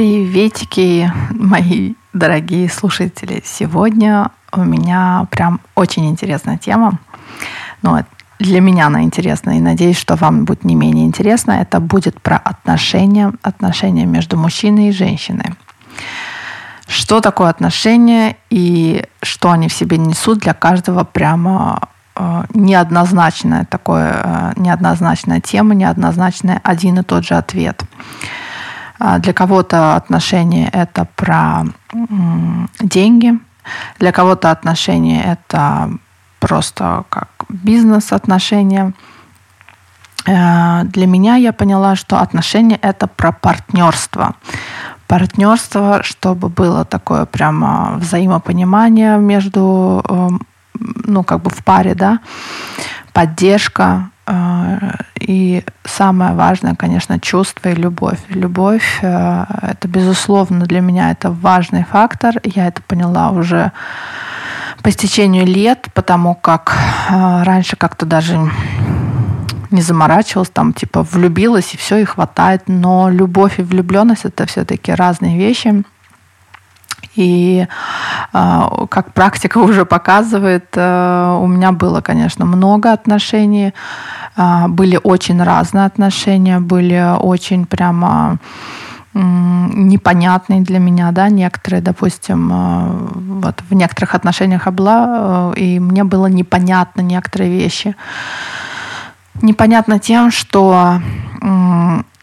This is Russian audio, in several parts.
Приветики, мои дорогие слушатели. Сегодня у меня прям очень интересная тема. Ну, для меня она интересна, и надеюсь, что вам будет не менее интересно. Это будет про отношения, отношения между мужчиной и женщиной. Что такое отношения и что они в себе несут для каждого прямо э, неоднозначная такое, э, неоднозначная тема, неоднозначный один и тот же ответ. А для кого-то отношения это про деньги, для кого-то отношения это просто как бизнес-отношения. Э, для меня я поняла, что отношения это про партнерство. Партнерство, чтобы было такое прямо взаимопонимание между, эм, ну, как бы в паре, да, поддержка, Э, и самое важное, конечно, чувство и любовь. Любовь э, — это, безусловно, для меня это важный фактор. Я это поняла уже по стечению лет, потому как э, раньше как-то даже не заморачивалась, там типа влюбилась и все, и хватает. Но любовь и влюбленность это все-таки разные вещи. И как практика уже показывает, у меня было, конечно, много отношений а, были очень разные отношения, были очень прямо непонятные для меня, да, некоторые, допустим, а, вот в некоторых отношениях я была, а, и мне было непонятно некоторые вещи. Непонятно тем, что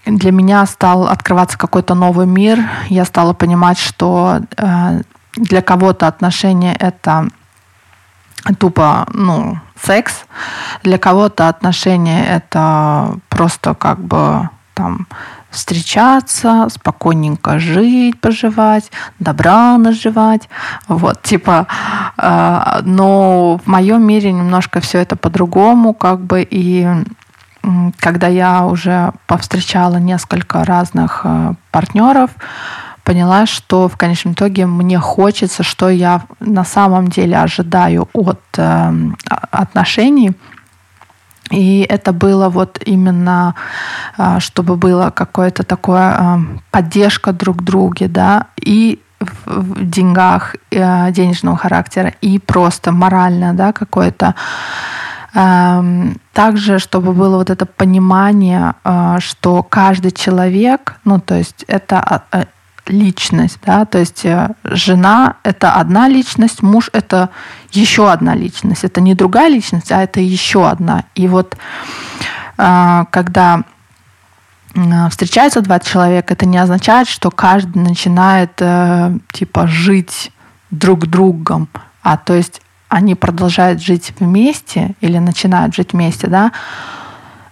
для меня стал открываться какой-то новый мир, я стала понимать, что для кого-то отношения это тупо, ну, секс. Для кого-то отношения это просто как бы там встречаться, спокойненько жить, поживать, добра наживать. Вот, типа, э, но в моем мире немножко все это по-другому, как бы, и когда я уже повстречала несколько разных э, партнеров, поняла, что в конечном итоге мне хочется, что я на самом деле ожидаю от э, отношений. И это было вот именно, э, чтобы было какое-то такое э, поддержка друг друге, да, и в деньгах денежного характера, и просто морально, да, какое-то эм, также, чтобы было вот это понимание, э, что каждый человек, ну, то есть это личность, да, то есть э, жена — это одна личность, муж — это еще одна личность, это не другая личность, а это еще одна. И вот э, когда э, встречаются два человека, это не означает, что каждый начинает типа жить друг другом, а то есть они продолжают жить вместе или начинают жить вместе, да,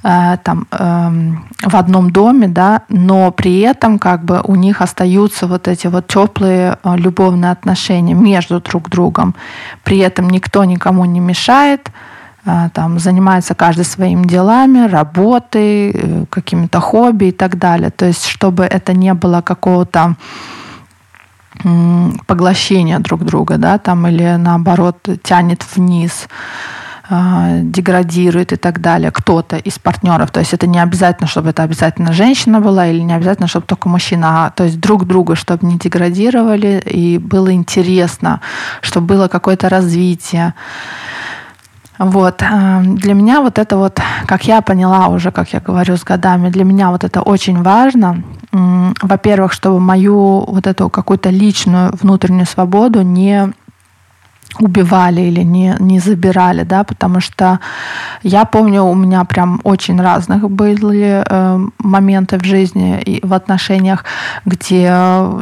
Э, там эм, в одном доме, да, но при этом как бы у них остаются вот эти вот теплые э, любовные отношения между друг другом. При этом никто никому не мешает, э, там занимается каждый своими делами, работой, какими-то хобби и так далее. То есть, чтобы это не было какого-то поглощения друг друга, да, там или наоборот тянет вниз. А, деградирует и так далее, кто-то из партнеров. То есть это не обязательно, чтобы это обязательно женщина была или не обязательно, чтобы только мужчина, а, то есть друг друга, чтобы не деградировали и было интересно, чтобы было какое-то развитие. Вот. А, для меня вот это вот, как я поняла уже, как я говорю с годами, для меня вот это очень важно. Во-первых, чтобы мою вот эту какую-то личную внутреннюю свободу не убивали или не, не забирали, да, потому что я помню, у меня прям очень разных были э, моменты в жизни и в отношениях, где,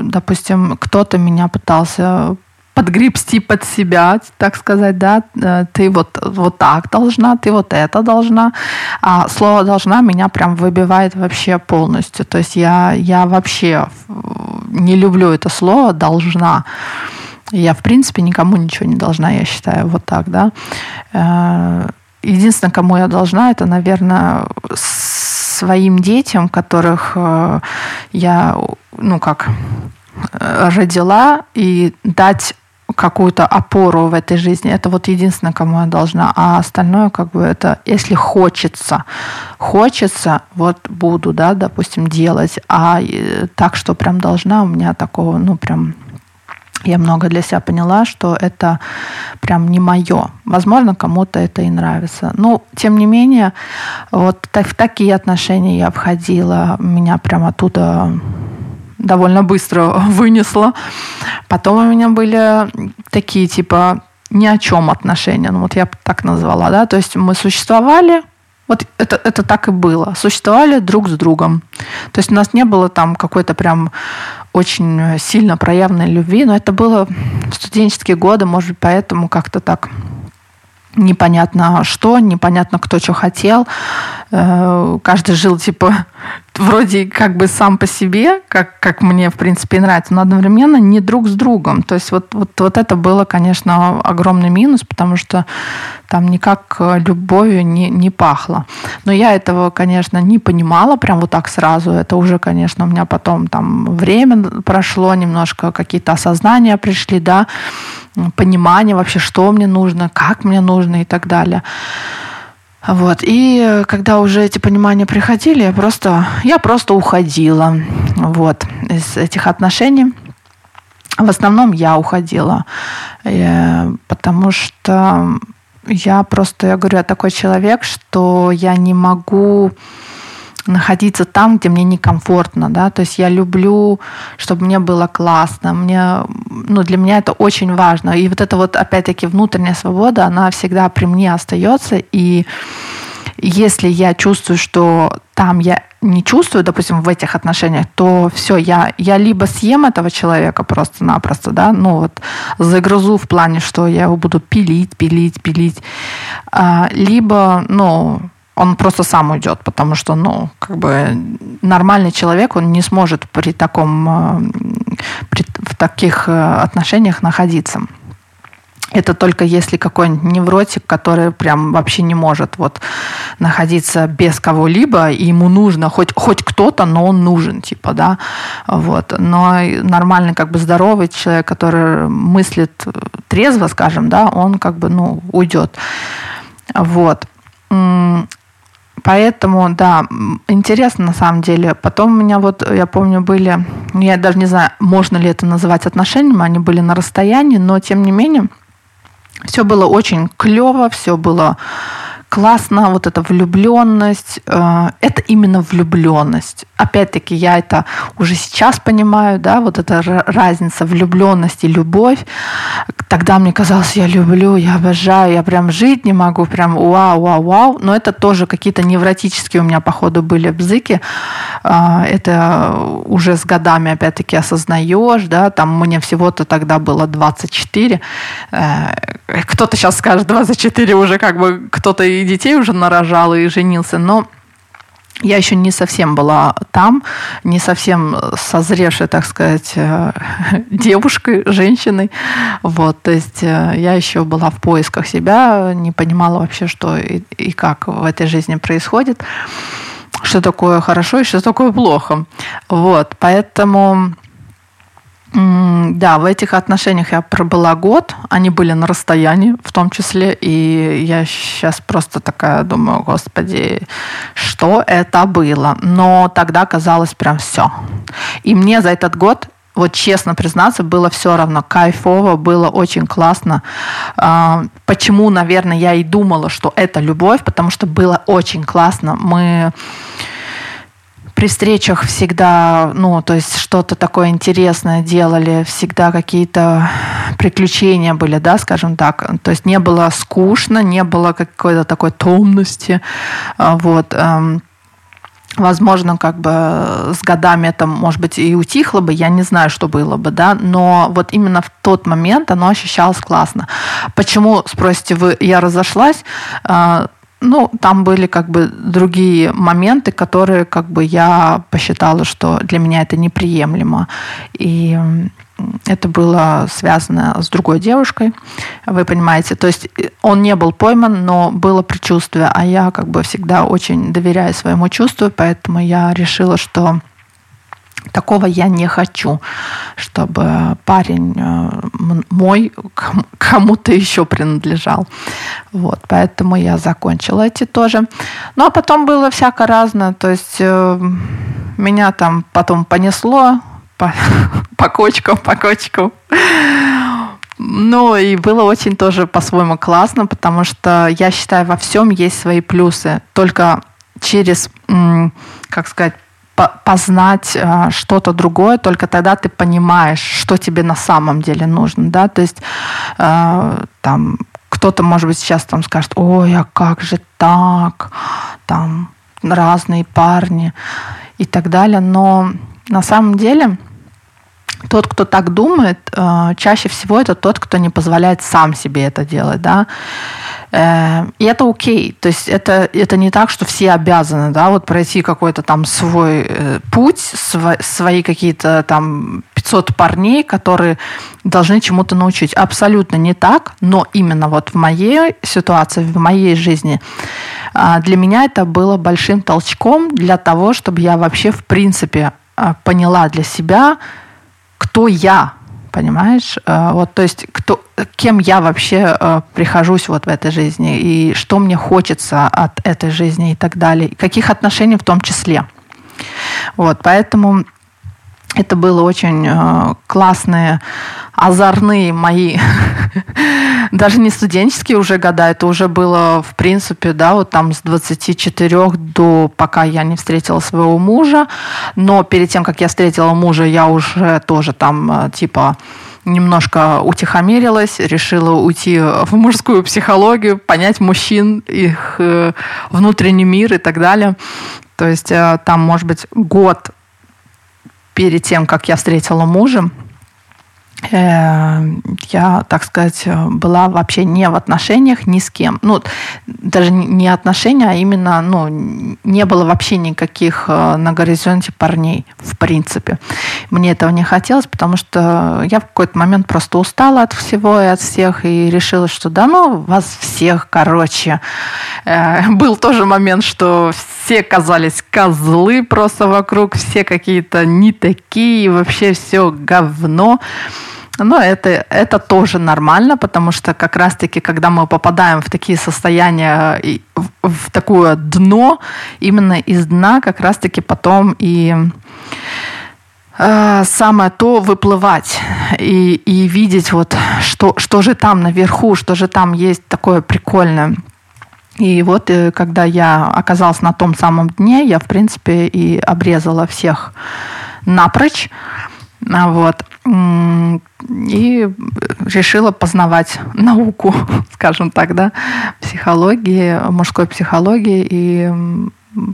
допустим, кто-то меня пытался подгребсти под себя, так сказать, да, э, ты вот, вот так должна, ты вот это должна. А слово «должна» меня прям выбивает вообще полностью. То есть я, я вообще не люблю это слово «должна». Я, в принципе, никому ничего не должна, я считаю, вот так, да. Э, единственное, кому я должна, это, наверное, своим детям, которых э, я, ну как, родила, и дать какую-то опору в этой жизни. Это вот единственное, кому я должна. А остальное, как бы, это если хочется. Хочется, вот буду, да, допустим, делать. А э, так, что прям должна, у меня такого, ну, прям я много для себя поняла, что это прям не мое. Возможно, кому-то это и нравится. Но, тем не менее, вот в такие отношения я входила. Меня прям оттуда довольно быстро вынесло. Потом у меня были такие, типа, ни о чем отношения. Ну, вот я так назвала, да. То есть мы существовали, вот это, это так и было. Существовали друг с другом. То есть у нас не было там какой-то прям очень сильно проявленной любви, но это было в студенческие годы, может быть, поэтому как-то так непонятно что, непонятно кто что хотел. Э, каждый жил типа вроде как бы сам по себе, как, как мне, в принципе, нравится, но одновременно не друг с другом. То есть вот, вот, вот это было, конечно, огромный минус, потому что там никак любовью не, не пахло. Но я этого, конечно, не понимала прям вот так сразу. Это уже, конечно, у меня потом там время прошло, немножко какие-то осознания пришли, да, понимание вообще, что мне нужно, как мне нужно и так далее. Вот. И когда уже эти понимания приходили, я просто, я просто уходила вот, из этих отношений. В основном я уходила, э, потому что я просто, я говорю, я такой человек, что я не могу находиться там, где мне некомфортно, да, то есть я люблю, чтобы мне было классно, мне, ну, для меня это очень важно, и вот это вот, опять-таки, внутренняя свобода, она всегда при мне остается, и если я чувствую, что там я не чувствую, допустим, в этих отношениях, то все, я, я либо съем этого человека просто-напросто, да, ну вот загрузу в плане, что я его буду пилить, пилить, пилить, а, либо, ну, он просто сам уйдет, потому что, ну, как бы нормальный человек, он не сможет при таком, э, при, в таких э, отношениях находиться. Это только если какой-нибудь невротик, который прям вообще не может вот находиться без кого-либо, и ему нужно хоть, хоть кто-то, но он нужен, типа, да, вот. Но нормальный, как бы здоровый человек, который мыслит трезво, скажем, да, он как бы, ну, уйдет. Вот. Поэтому, да, интересно на самом деле. Потом у меня вот, я помню, были, я даже не знаю, можно ли это называть отношениями, они были на расстоянии, но тем не менее, все было очень клево, все было классно, вот эта влюбленность, э, это именно влюбленность. Опять-таки, я это уже сейчас понимаю, да, вот эта разница влюбленность и любовь. Тогда мне казалось, я люблю, я обожаю, я прям жить не могу, прям вау, вау, вау. Но это тоже какие-то невротические у меня, походу, были бзыки. Э, это уже с годами, опять-таки, осознаешь, да, там мне всего-то тогда было 24. Э, кто-то сейчас скажет, 24 уже как бы кто-то и детей уже нарожал и женился, но я еще не совсем была там, не совсем созревшей, так сказать, э, девушкой, женщиной. Вот, то есть э, я еще была в поисках себя, не понимала вообще, что и, и как в этой жизни происходит, что такое хорошо и что такое плохо. Вот, поэтому да, в этих отношениях я пробыла год, они были на расстоянии в том числе, и я сейчас просто такая думаю, господи, что это было? Но тогда казалось прям все. И мне за этот год вот честно признаться, было все равно кайфово, было очень классно. А, почему, наверное, я и думала, что это любовь, потому что было очень классно. Мы при встречах всегда, ну, то есть что-то такое интересное делали, всегда какие-то приключения были, да, скажем так. То есть не было скучно, не было какой-то такой томности, а, вот. Эм, возможно, как бы с годами это, может быть, и утихло бы, я не знаю, что было бы, да, но вот именно в тот момент оно ощущалось классно. Почему, спросите вы, я разошлась? Ну, там были как бы другие моменты, которые как бы я посчитала, что для меня это неприемлемо. И это было связано с другой девушкой, вы понимаете. То есть э, он не был пойман, но было предчувствие, а я как бы всегда очень доверяю своему чувству, поэтому я решила, что такого я не хочу, чтобы парень мой кому-то еще принадлежал. Вот, поэтому я закончила эти тоже. Ну, а потом было всяко разное. То есть меня там потом понесло по, по кочкам, по кочкам. Ну, и было очень тоже по-своему классно, потому что я считаю, во всем есть свои плюсы. Только через, как сказать, познать э, что-то другое, только тогда ты понимаешь, что тебе на самом деле нужно, да, то есть э, там кто-то, может быть, сейчас там скажет, ой, а как же так, там разные парни и так далее, но на самом деле тот, кто так думает, э, чаще всего это тот, кто не позволяет сам себе это делать, да. Э, и это окей. То есть это, это не так, что все обязаны, да, вот пройти какой-то там свой э, путь, свои какие-то там 500 парней, которые должны чему-то научить. Абсолютно не так, но именно вот в моей ситуации, в моей жизни для меня это было большим толчком для того, чтобы я вообще в принципе поняла для себя, кто я, понимаешь? Э, вот, то есть, кто, кем я вообще э, прихожусь вот в этой жизни, и что мне хочется от этой жизни и так далее, каких отношений в том числе. Вот, поэтому это было очень э, классные, озорные мои, даже не студенческие уже года, это уже было, в принципе, да, вот там с 24 до, пока я не встретила своего мужа, но перед тем, как я встретила мужа, я уже тоже там, э, типа, немножко утихомирилась, решила уйти в мужскую психологию, понять мужчин, их э, внутренний мир и так далее. То есть э, там, может быть, год перед тем, как я встретила мужа, я, так сказать, была вообще не в отношениях ни с кем. Ну, даже не отношения, а именно, ну, не было вообще никаких э, на горизонте парней, в принципе. Мне этого не хотелось, потому что я в какой-то момент просто устала от всего и от всех, и решила, что да ну, вас всех, короче. Э, был тоже момент, что все казались козлы просто вокруг, все какие-то не такие, вообще все говно. Но это, это тоже нормально, потому что как раз-таки, когда мы попадаем в такие состояния, в, в такое дно, именно из дна как раз-таки потом и э, самое то выплывать и, и видеть вот, что, что же там наверху, что же там есть такое прикольное. И вот э, когда я оказалась на том самом дне, я, в принципе, и обрезала всех напрочь. А вот и решила познавать науку, скажем так, да, психологии, мужской психологии и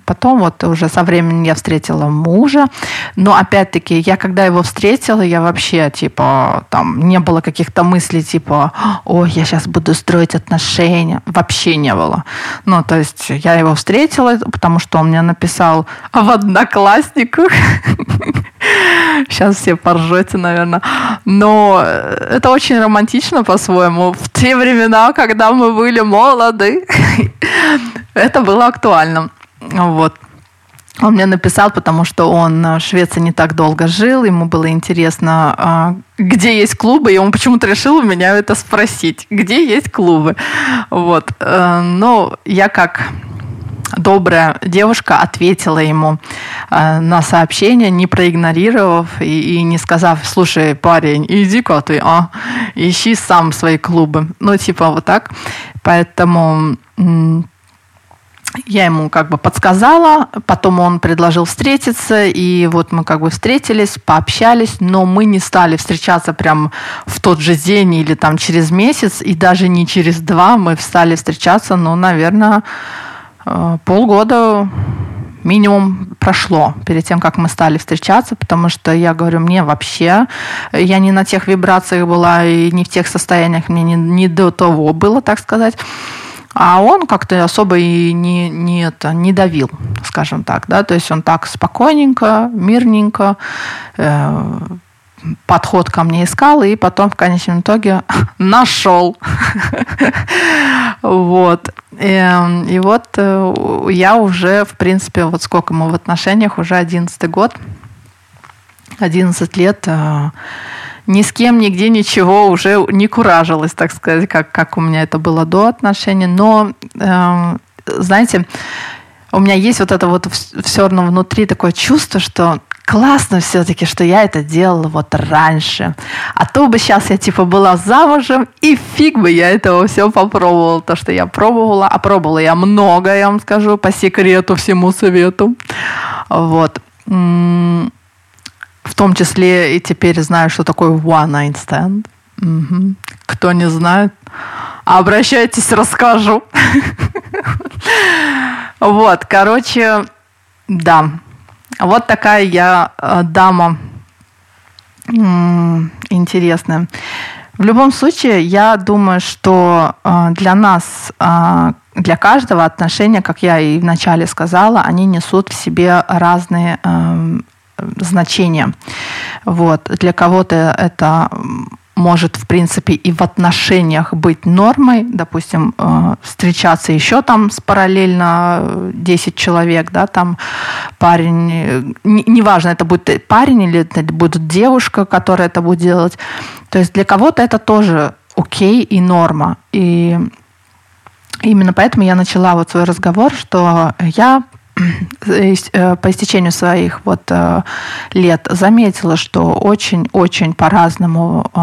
Потом вот уже со временем я встретила мужа, но опять-таки я когда его встретила, я вообще типа там не было каких-то мыслей типа, ой, я сейчас буду строить отношения, вообще не было. Ну то есть я его встретила, потому что он мне написал в одноклассниках. Сейчас все поржете, наверное. Но это очень романтично по-своему. В те времена, когда мы были молоды, это было актуально. Вот. Он мне написал, потому что он в Швеции не так долго жил, ему было интересно, а, где есть клубы, и он почему-то решил у меня это спросить, где есть клубы. Вот. Э, но я как добрая девушка ответила ему э, на сообщение, не проигнорировав и, и не сказав, слушай, парень, иди-ка ты, а, ищи сам свои клубы. Ну, типа вот так. Поэтому я ему как бы подсказала, потом он предложил встретиться, и вот мы как бы встретились, пообщались, но мы не стали встречаться прям в тот же день или там через месяц, и даже не через два мы стали встречаться, ну, наверное, полгода минимум прошло перед тем, как мы стали встречаться, потому что я говорю, мне вообще, я не на тех вибрациях была и не в тех состояниях, мне не, не до того было, так сказать. А он как-то особо и не, не, это, не давил, скажем так. Да? То есть он так спокойненько, мирненько э, подход ко мне искал, и потом в конечном итоге нашел. Вот. И, и вот э, я уже, в принципе, вот сколько мы в отношениях, уже одиннадцатый год. 11 лет э, ни с кем, нигде ничего уже не куражилось, так сказать, как, как у меня это было до отношений. Но, э, знаете, у меня есть вот это вот все равно внутри такое чувство, что классно все-таки, что я это делала вот раньше. А то бы сейчас я типа была замужем, и фиг бы я этого все попробовала. То, что я пробовала, а пробовала я много, я вам скажу, по секрету всему совету. Вот в том числе и теперь знаю, что такое one night stand. Угу. Кто не знает, обращайтесь, расскажу. Вот, короче, да. Вот такая я э, дама интересная. В любом случае, я думаю, что э, для нас, э, для каждого отношения, как я и вначале сказала, они несут в себе разные эм, значение. Вот. Для кого-то это может, в принципе, и в отношениях быть нормой. Допустим, э, встречаться еще там с параллельно 10 человек, да, там парень, неважно, это будет парень или это будет девушка, которая это будет делать. То есть для кого-то это тоже окей и норма. И именно поэтому я начала вот свой разговор, что я Э, по истечению своих вот э, лет заметила, что очень-очень по-разному э,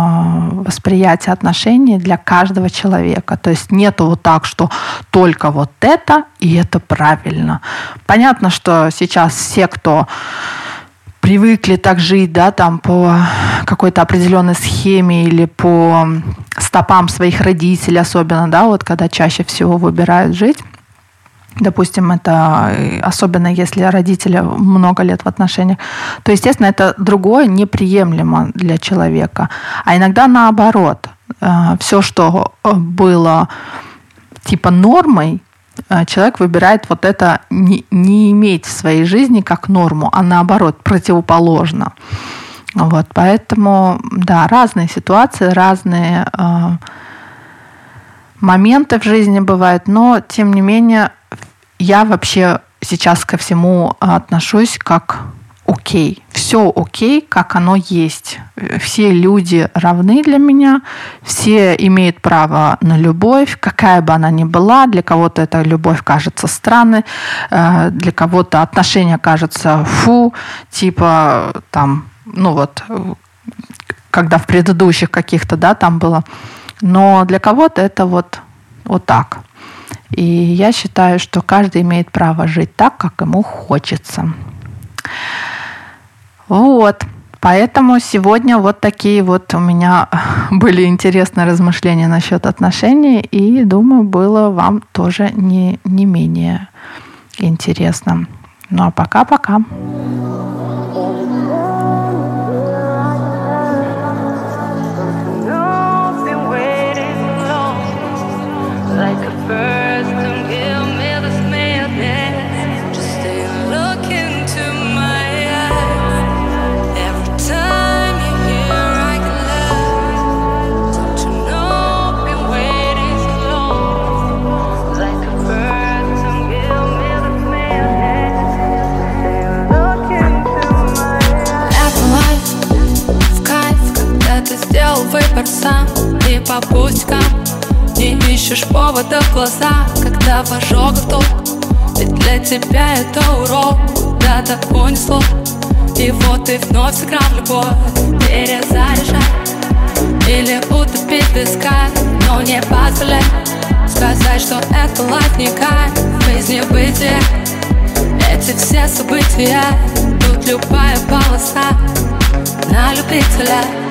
восприятие отношений для каждого человека. То есть нету вот так, что только вот это и это правильно. Понятно, что сейчас все, кто привыкли так жить, да, там по какой-то определенной схеме или по стопам своих родителей, особенно, да, вот когда чаще всего выбирают жить, допустим, это э, особенно если родители много лет в отношениях, то, естественно, это другое неприемлемо для человека. А иногда наоборот. Э, Все, что э, было типа нормой, человек выбирает вот это не, не иметь в своей жизни как норму, а наоборот, противоположно. Вот, поэтому, да, разные ситуации, разные моменты в жизни бывают, но, тем не менее, я вообще сейчас ко всему отношусь как окей. Все окей, как оно есть. Все люди равны для меня, все имеют право на любовь, какая бы она ни была. Для кого-то эта любовь кажется странной, э, для кого-то отношения кажутся фу, типа там, ну вот, когда в предыдущих каких-то, да, там было. Но для кого-то это вот, вот так. И я считаю, что каждый имеет право жить так, как ему хочется. Вот. Поэтому сегодня вот такие вот у меня были интересные размышления насчет отношений, и думаю, было вам тоже не, не менее интересно. Ну а пока-пока. Ищешь повода в глаза, когда в ожогах Ведь для тебя это урок, куда-то унесло И вот ты вновь сыграл любовь, перезаряжай Или утопить песка, но не позволяй. Сказать, что это кайф, жизни бытия Эти все события, тут любая полоса на любителя